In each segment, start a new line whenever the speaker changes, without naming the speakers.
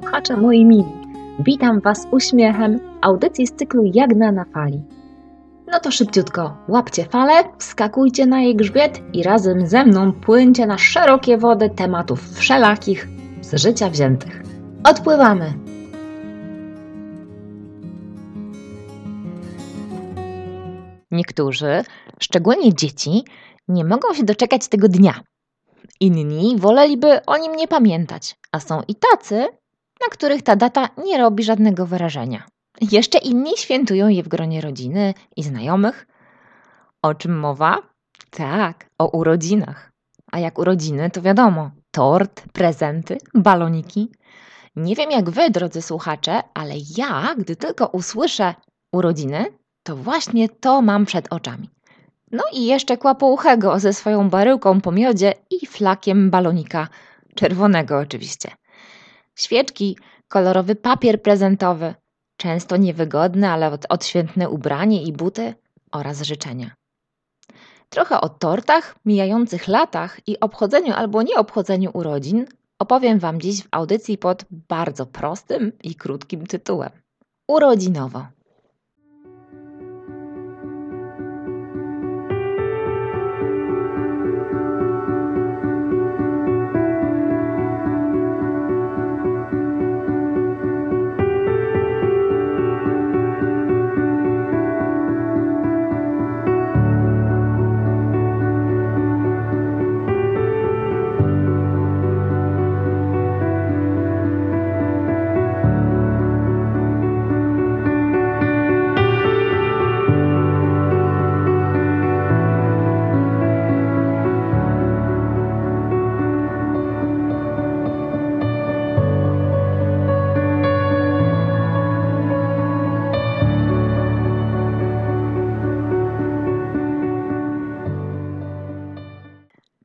słuchacze moi mili. Witam Was uśmiechem audycji z cyklu Jagna na fali. No to szybciutko, łapcie falę, wskakujcie na jej grzbiet i razem ze mną płyńcie na szerokie wody tematów wszelakich z życia wziętych. Odpływamy! Niektórzy, szczególnie dzieci, nie mogą się doczekać tego dnia. Inni woleliby o nim nie pamiętać, a są i tacy, na których ta data nie robi żadnego wrażenia. Jeszcze inni świętują je w gronie rodziny i znajomych. O czym mowa? Tak, o urodzinach. A jak urodziny, to wiadomo: tort, prezenty, baloniki. Nie wiem jak wy, drodzy słuchacze, ale ja, gdy tylko usłyszę urodziny, to właśnie to mam przed oczami. No i jeszcze kłapouchego ze swoją baryłką po miodzie i flakiem balonika, czerwonego oczywiście. Świeczki, kolorowy papier prezentowy, często niewygodne, ale odświętne ubranie i buty oraz życzenia. Trochę o tortach, mijających latach i obchodzeniu albo nieobchodzeniu urodzin opowiem Wam dziś w audycji pod bardzo prostym i krótkim tytułem. Urodzinowo.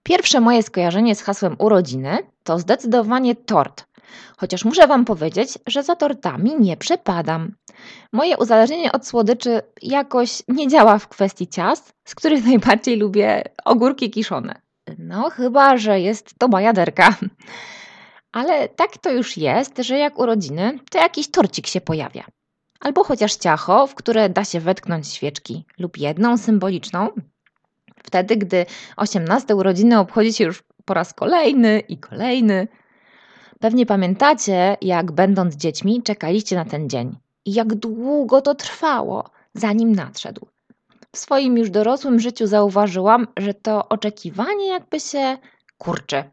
Pierwsze moje skojarzenie z hasłem urodziny to zdecydowanie tort. Chociaż muszę Wam powiedzieć, że za tortami nie przepadam. Moje uzależnienie od słodyczy jakoś nie działa w kwestii ciast, z których najbardziej lubię ogórki kiszone. No, chyba, że jest to moja derka. Ale tak to już jest, że jak urodziny, to jakiś torcik się pojawia. Albo chociaż ciacho, w które da się wetknąć świeczki, lub jedną symboliczną, Wtedy, gdy 18 urodziny obchodzi się już po raz kolejny i kolejny. Pewnie pamiętacie, jak będąc dziećmi czekaliście na ten dzień i jak długo to trwało, zanim nadszedł. W swoim już dorosłym życiu zauważyłam, że to oczekiwanie jakby się kurczy.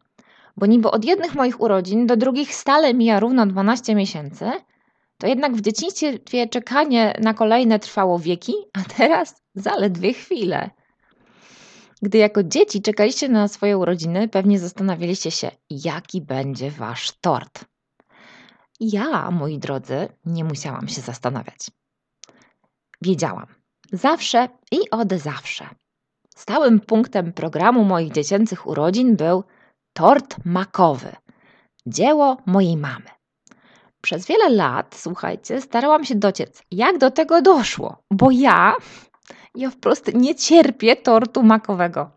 Bo niby od jednych moich urodzin do drugich stale mija równo 12 miesięcy, to jednak w dzieciństwie czekanie na kolejne trwało wieki, a teraz zaledwie chwile. Gdy jako dzieci czekaliście na swoje urodziny, pewnie zastanawialiście się, jaki będzie wasz tort. Ja, moi drodzy, nie musiałam się zastanawiać. Wiedziałam. Zawsze i od zawsze. Stałym punktem programu moich dziecięcych urodzin był tort makowy. Dzieło mojej mamy. Przez wiele lat, słuchajcie, starałam się dociec, jak do tego doszło, bo ja ja wprost nie cierpię tortu makowego.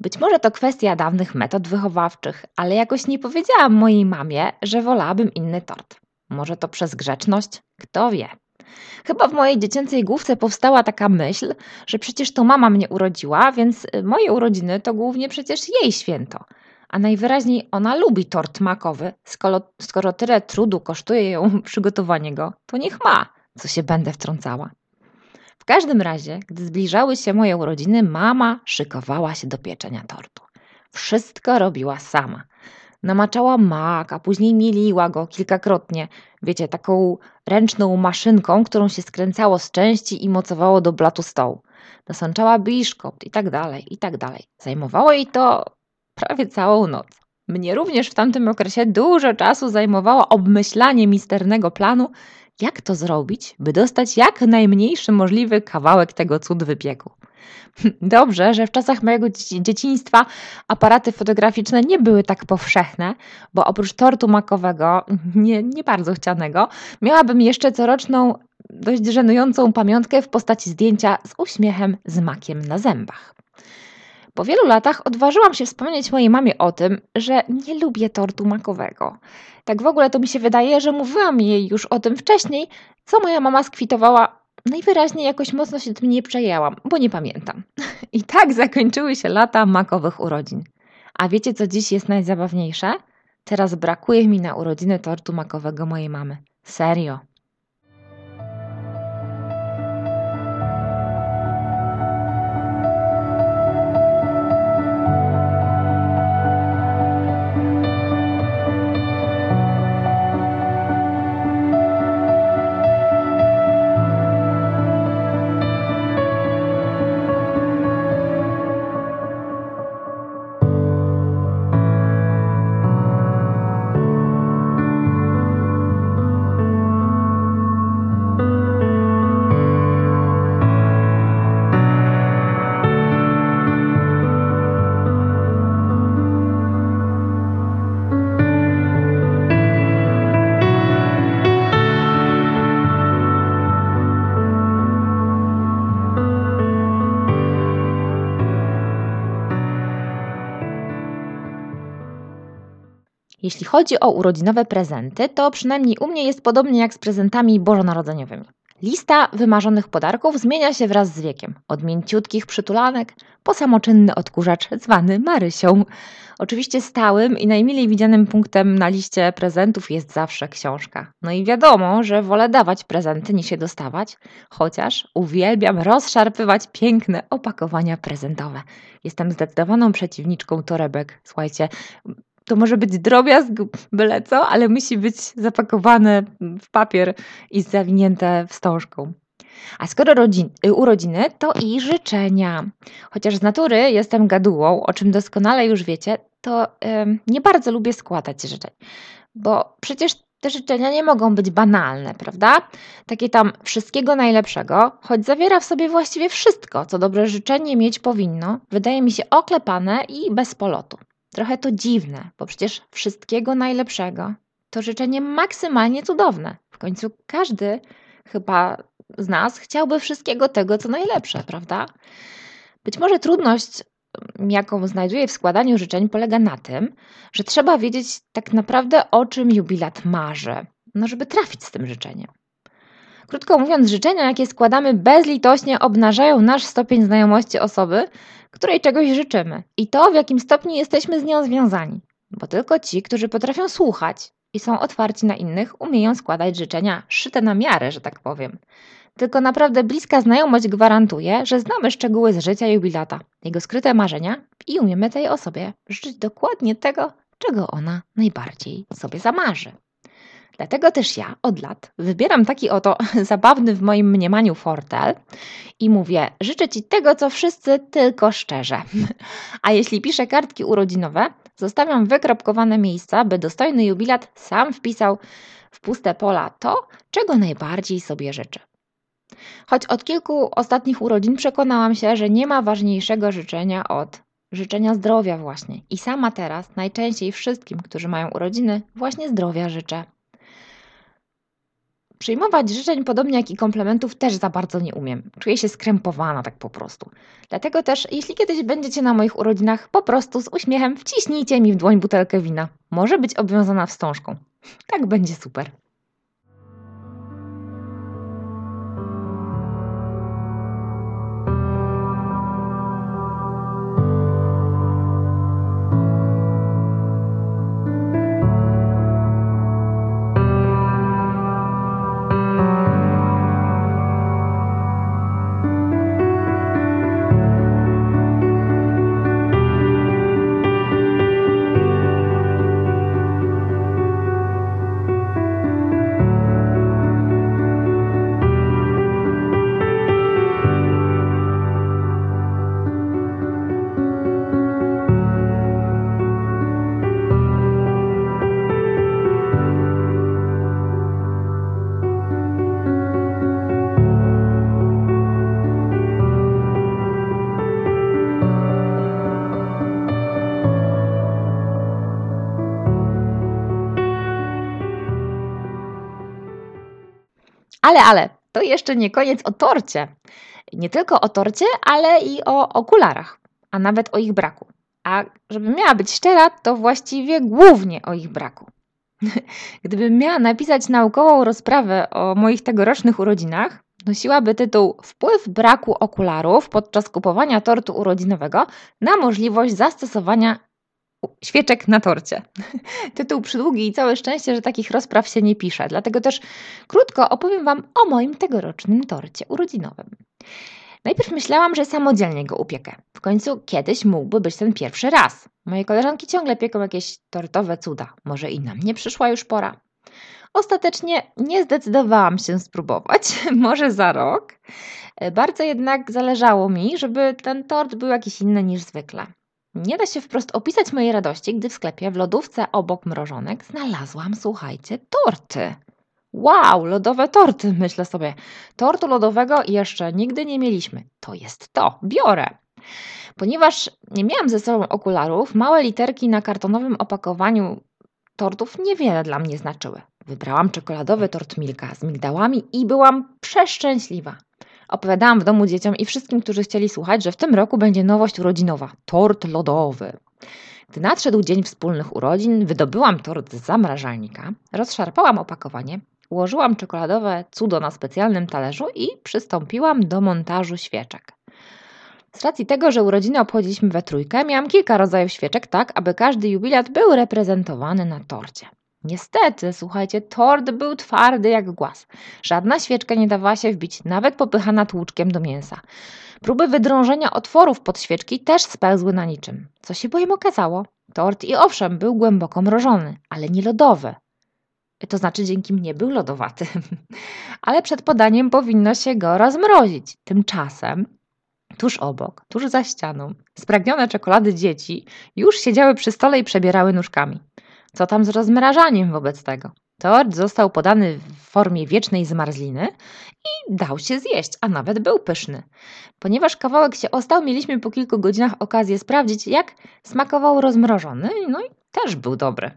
Być może to kwestia dawnych metod wychowawczych, ale jakoś nie powiedziałam mojej mamie, że wolałabym inny tort. Może to przez grzeczność? Kto wie. Chyba w mojej dziecięcej główce powstała taka myśl, że przecież to mama mnie urodziła, więc y, moje urodziny to głównie przecież jej święto. A najwyraźniej ona lubi tort makowy, skoro, skoro tyle trudu kosztuje ją przygotowanie go, to niech ma, co się będę wtrącała. W każdym razie, gdy zbliżały się moje urodziny, mama szykowała się do pieczenia tortu. Wszystko robiła sama. Namaczała mak, a później mieliła go kilkakrotnie. Wiecie, taką ręczną maszynką, którą się skręcało z części i mocowało do blatu stołu. Nasączała biszkopt i tak dalej, i tak dalej. Zajmowało jej to prawie całą noc. Mnie również w tamtym okresie dużo czasu zajmowało obmyślanie misternego planu, jak to zrobić, by dostać jak najmniejszy możliwy kawałek tego cud wypieku. Dobrze, że w czasach mojego dzieciństwa aparaty fotograficzne nie były tak powszechne, bo oprócz tortu makowego, nie, nie bardzo chcianego, miałabym jeszcze coroczną, dość żenującą pamiątkę w postaci zdjęcia z uśmiechem z makiem na zębach. Po wielu latach odważyłam się wspomnieć mojej mamie o tym, że nie lubię tortu makowego. Tak w ogóle to mi się wydaje, że mówiłam jej już o tym wcześniej, co moja mama skwitowała. Najwyraźniej jakoś mocno się tym nie przejęłam, bo nie pamiętam. I tak zakończyły się lata makowych urodzin. A wiecie, co dziś jest najzabawniejsze? Teraz brakuje mi na urodziny tortu makowego mojej mamy. Serio. Jeśli chodzi o urodzinowe prezenty, to przynajmniej u mnie jest podobnie jak z prezentami bożonarodzeniowymi. Lista wymarzonych podarków zmienia się wraz z wiekiem. Od mięciutkich przytulanek po samoczynny odkurzacz zwany Marysią. Oczywiście stałym i najmilej widzianym punktem na liście prezentów jest zawsze książka. No i wiadomo, że wolę dawać prezenty niż je dostawać, chociaż uwielbiam rozszarpywać piękne opakowania prezentowe. Jestem zdecydowaną przeciwniczką torebek. Słuchajcie, to może być drobiazg, byle co, ale musi być zapakowane w papier i zawinięte wstążką. A skoro y, urodziny, to i życzenia. Chociaż z natury jestem gadułą, o czym doskonale już wiecie, to yy, nie bardzo lubię składać życzeń. Bo przecież te życzenia nie mogą być banalne, prawda? Takie tam wszystkiego najlepszego, choć zawiera w sobie właściwie wszystko, co dobre życzenie mieć powinno, wydaje mi się oklepane i bez polotu. Trochę to dziwne, bo przecież wszystkiego najlepszego to życzenie maksymalnie cudowne. W końcu każdy chyba z nas chciałby wszystkiego tego, co najlepsze, prawda? Być może trudność, jaką znajduję w składaniu życzeń, polega na tym, że trzeba wiedzieć tak naprawdę, o czym jubilat marzy, no żeby trafić z tym życzeniem. Krótko mówiąc, życzenia, jakie składamy bezlitośnie, obnażają nasz stopień znajomości osoby, której czegoś życzymy i to, w jakim stopniu jesteśmy z nią związani. Bo tylko ci, którzy potrafią słuchać i są otwarci na innych, umieją składać życzenia szyte na miarę, że tak powiem. Tylko naprawdę bliska znajomość gwarantuje, że znamy szczegóły z życia jubilata, jego skryte marzenia i umiemy tej osobie życzyć dokładnie tego, czego ona najbardziej sobie zamarzy. Dlatego też ja od lat wybieram taki oto zabawny w moim mniemaniu fortel i mówię: życzę Ci tego, co wszyscy, tylko szczerze. A jeśli piszę kartki urodzinowe, zostawiam wykropkowane miejsca, by dostojny jubilat sam wpisał w puste pola to, czego najbardziej sobie życzę. Choć od kilku ostatnich urodzin przekonałam się, że nie ma ważniejszego życzenia od życzenia zdrowia właśnie. I sama teraz najczęściej wszystkim, którzy mają urodziny, właśnie zdrowia życzę. Przyjmować życzeń podobnie jak i komplementów też za bardzo nie umiem. Czuję się skrępowana tak po prostu. Dlatego też, jeśli kiedyś będziecie na moich urodzinach, po prostu z uśmiechem wciśnijcie mi w dłoń butelkę wina. Może być obwiązana wstążką. Tak będzie super. Ale, ale, to jeszcze nie koniec o torcie. Nie tylko o torcie, ale i o okularach. a nawet o ich braku. A żeby miała być szczera, to właściwie głównie o ich braku. Gdybym miała napisać naukową rozprawę o moich tegorocznych urodzinach, nosiłaby tytuł Wpływ braku okularów podczas kupowania tortu urodzinowego na możliwość zastosowania świeczek na torcie. Tytuł przydługi i całe szczęście, że takich rozpraw się nie pisze. Dlatego też krótko opowiem Wam o moim tegorocznym torcie urodzinowym. Najpierw myślałam, że samodzielnie go upiekę. W końcu kiedyś mógłby być ten pierwszy raz. Moje koleżanki ciągle pieką jakieś tortowe cuda. Może i na mnie przyszła już pora. Ostatecznie nie zdecydowałam się spróbować, może za rok. Bardzo jednak zależało mi, żeby ten tort był jakiś inny niż zwykle. Nie da się wprost opisać mojej radości, gdy w sklepie w lodówce obok mrożonek znalazłam, słuchajcie, torty. Wow, lodowe torty, myślę sobie. Tortu lodowego jeszcze nigdy nie mieliśmy. To jest to, biorę. Ponieważ nie miałam ze sobą okularów, małe literki na kartonowym opakowaniu tortów niewiele dla mnie znaczyły. Wybrałam czekoladowy tort Milka z migdałami i byłam przeszczęśliwa. Opowiadałam w domu dzieciom i wszystkim, którzy chcieli słuchać, że w tym roku będzie nowość urodzinowa tort lodowy. Gdy nadszedł dzień wspólnych urodzin, wydobyłam tort z zamrażalnika, rozszarpałam opakowanie, ułożyłam czekoladowe cudo na specjalnym talerzu i przystąpiłam do montażu świeczek. Z racji tego, że urodziny obchodziliśmy we trójkę, miałam kilka rodzajów świeczek, tak aby każdy jubilat był reprezentowany na torcie. Niestety, słuchajcie, tort był twardy jak głaz. Żadna świeczka nie dawała się wbić, nawet popychana tłuczkiem do mięsa. Próby wydrążenia otworów pod świeczki też spełzły na niczym. Co się bowiem okazało? Tort i owszem był głęboko mrożony, ale nie lodowy. To znaczy dzięki mnie był lodowaty. ale przed podaniem powinno się go rozmrozić. Tymczasem tuż obok, tuż za ścianą, spragnione czekolady dzieci już siedziały przy stole i przebierały nóżkami. Co tam z rozmrażaniem wobec tego? Tort został podany w formie wiecznej zmarzliny i dał się zjeść, a nawet był pyszny. Ponieważ kawałek się ostał, mieliśmy po kilku godzinach okazję sprawdzić, jak smakował rozmrożony, no i też był dobry.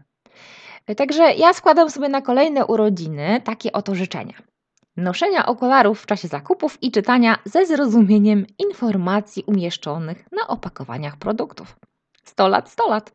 Także ja składam sobie na kolejne urodziny takie oto życzenia. Noszenia okularów w czasie zakupów i czytania ze zrozumieniem informacji umieszczonych na opakowaniach produktów. 100 lat, 100 lat.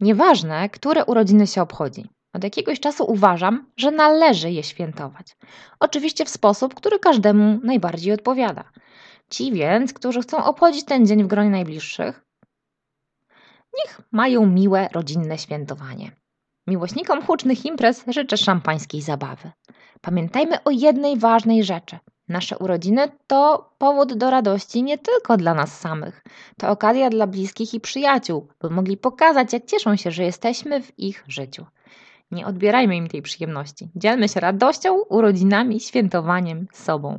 Nieważne, które urodziny się obchodzi. Od jakiegoś czasu uważam, że należy je świętować. Oczywiście w sposób, który każdemu najbardziej odpowiada. Ci więc, którzy chcą obchodzić ten dzień w gronie najbliższych, niech mają miłe rodzinne świętowanie. Miłośnikom hucznych imprez życzę szampańskiej zabawy. Pamiętajmy o jednej ważnej rzeczy. Nasze urodziny to powód do radości nie tylko dla nas samych. To okazja dla bliskich i przyjaciół, by mogli pokazać, jak cieszą się, że jesteśmy w ich życiu. Nie odbierajmy im tej przyjemności. Dzielmy się radością, urodzinami, świętowaniem sobą.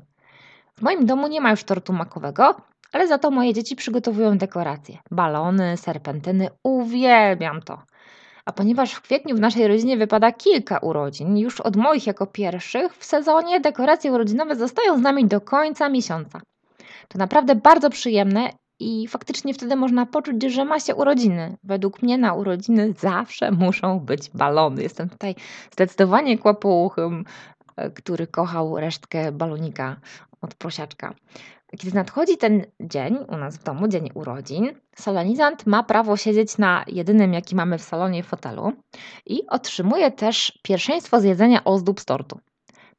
W moim domu nie ma już tortu makowego, ale za to moje dzieci przygotowują dekoracje. Balony, serpentyny, uwielbiam to. A ponieważ w kwietniu w naszej rodzinie wypada kilka urodzin, już od moich jako pierwszych, w sezonie dekoracje urodzinowe zostają z nami do końca miesiąca. To naprawdę bardzo przyjemne i faktycznie wtedy można poczuć, że ma się urodziny. Według mnie na urodziny zawsze muszą być balony. Jestem tutaj zdecydowanie kłopouchym, e, który kochał resztkę balonika od prosiaczka. Kiedy nadchodzi ten dzień u nas w domu, dzień urodzin, solenizant ma prawo siedzieć na jedynym, jaki mamy w salonie fotelu i otrzymuje też pierwszeństwo zjedzenia ozdób z tortu.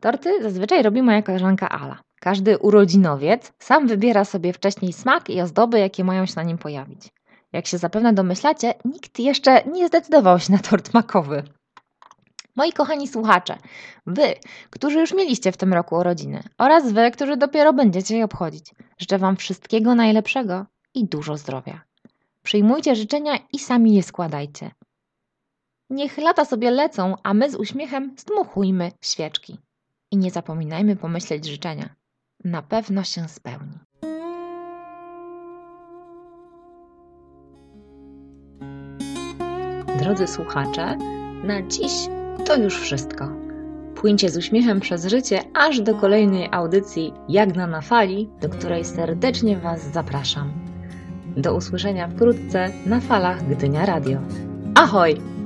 Torty zazwyczaj robi moja koleżanka Ala. Każdy urodzinowiec sam wybiera sobie wcześniej smak i ozdoby, jakie mają się na nim pojawić. Jak się zapewne domyślacie, nikt jeszcze nie zdecydował się na tort makowy. Moi kochani słuchacze, wy, którzy już mieliście w tym roku urodziny oraz wy, którzy dopiero będziecie je obchodzić, życzę wam wszystkiego najlepszego i dużo zdrowia. Przyjmujcie życzenia i sami je składajcie. Niech lata sobie lecą, a my z uśmiechem zdmuchujmy świeczki. I nie zapominajmy pomyśleć życzenia. Na pewno się spełni. Drodzy słuchacze, na dziś to już wszystko. Płyńcie z uśmiechem przez życie aż do kolejnej audycji Jagna na fali, do której serdecznie Was zapraszam. Do usłyszenia wkrótce na falach Gdynia Radio. Ahoj!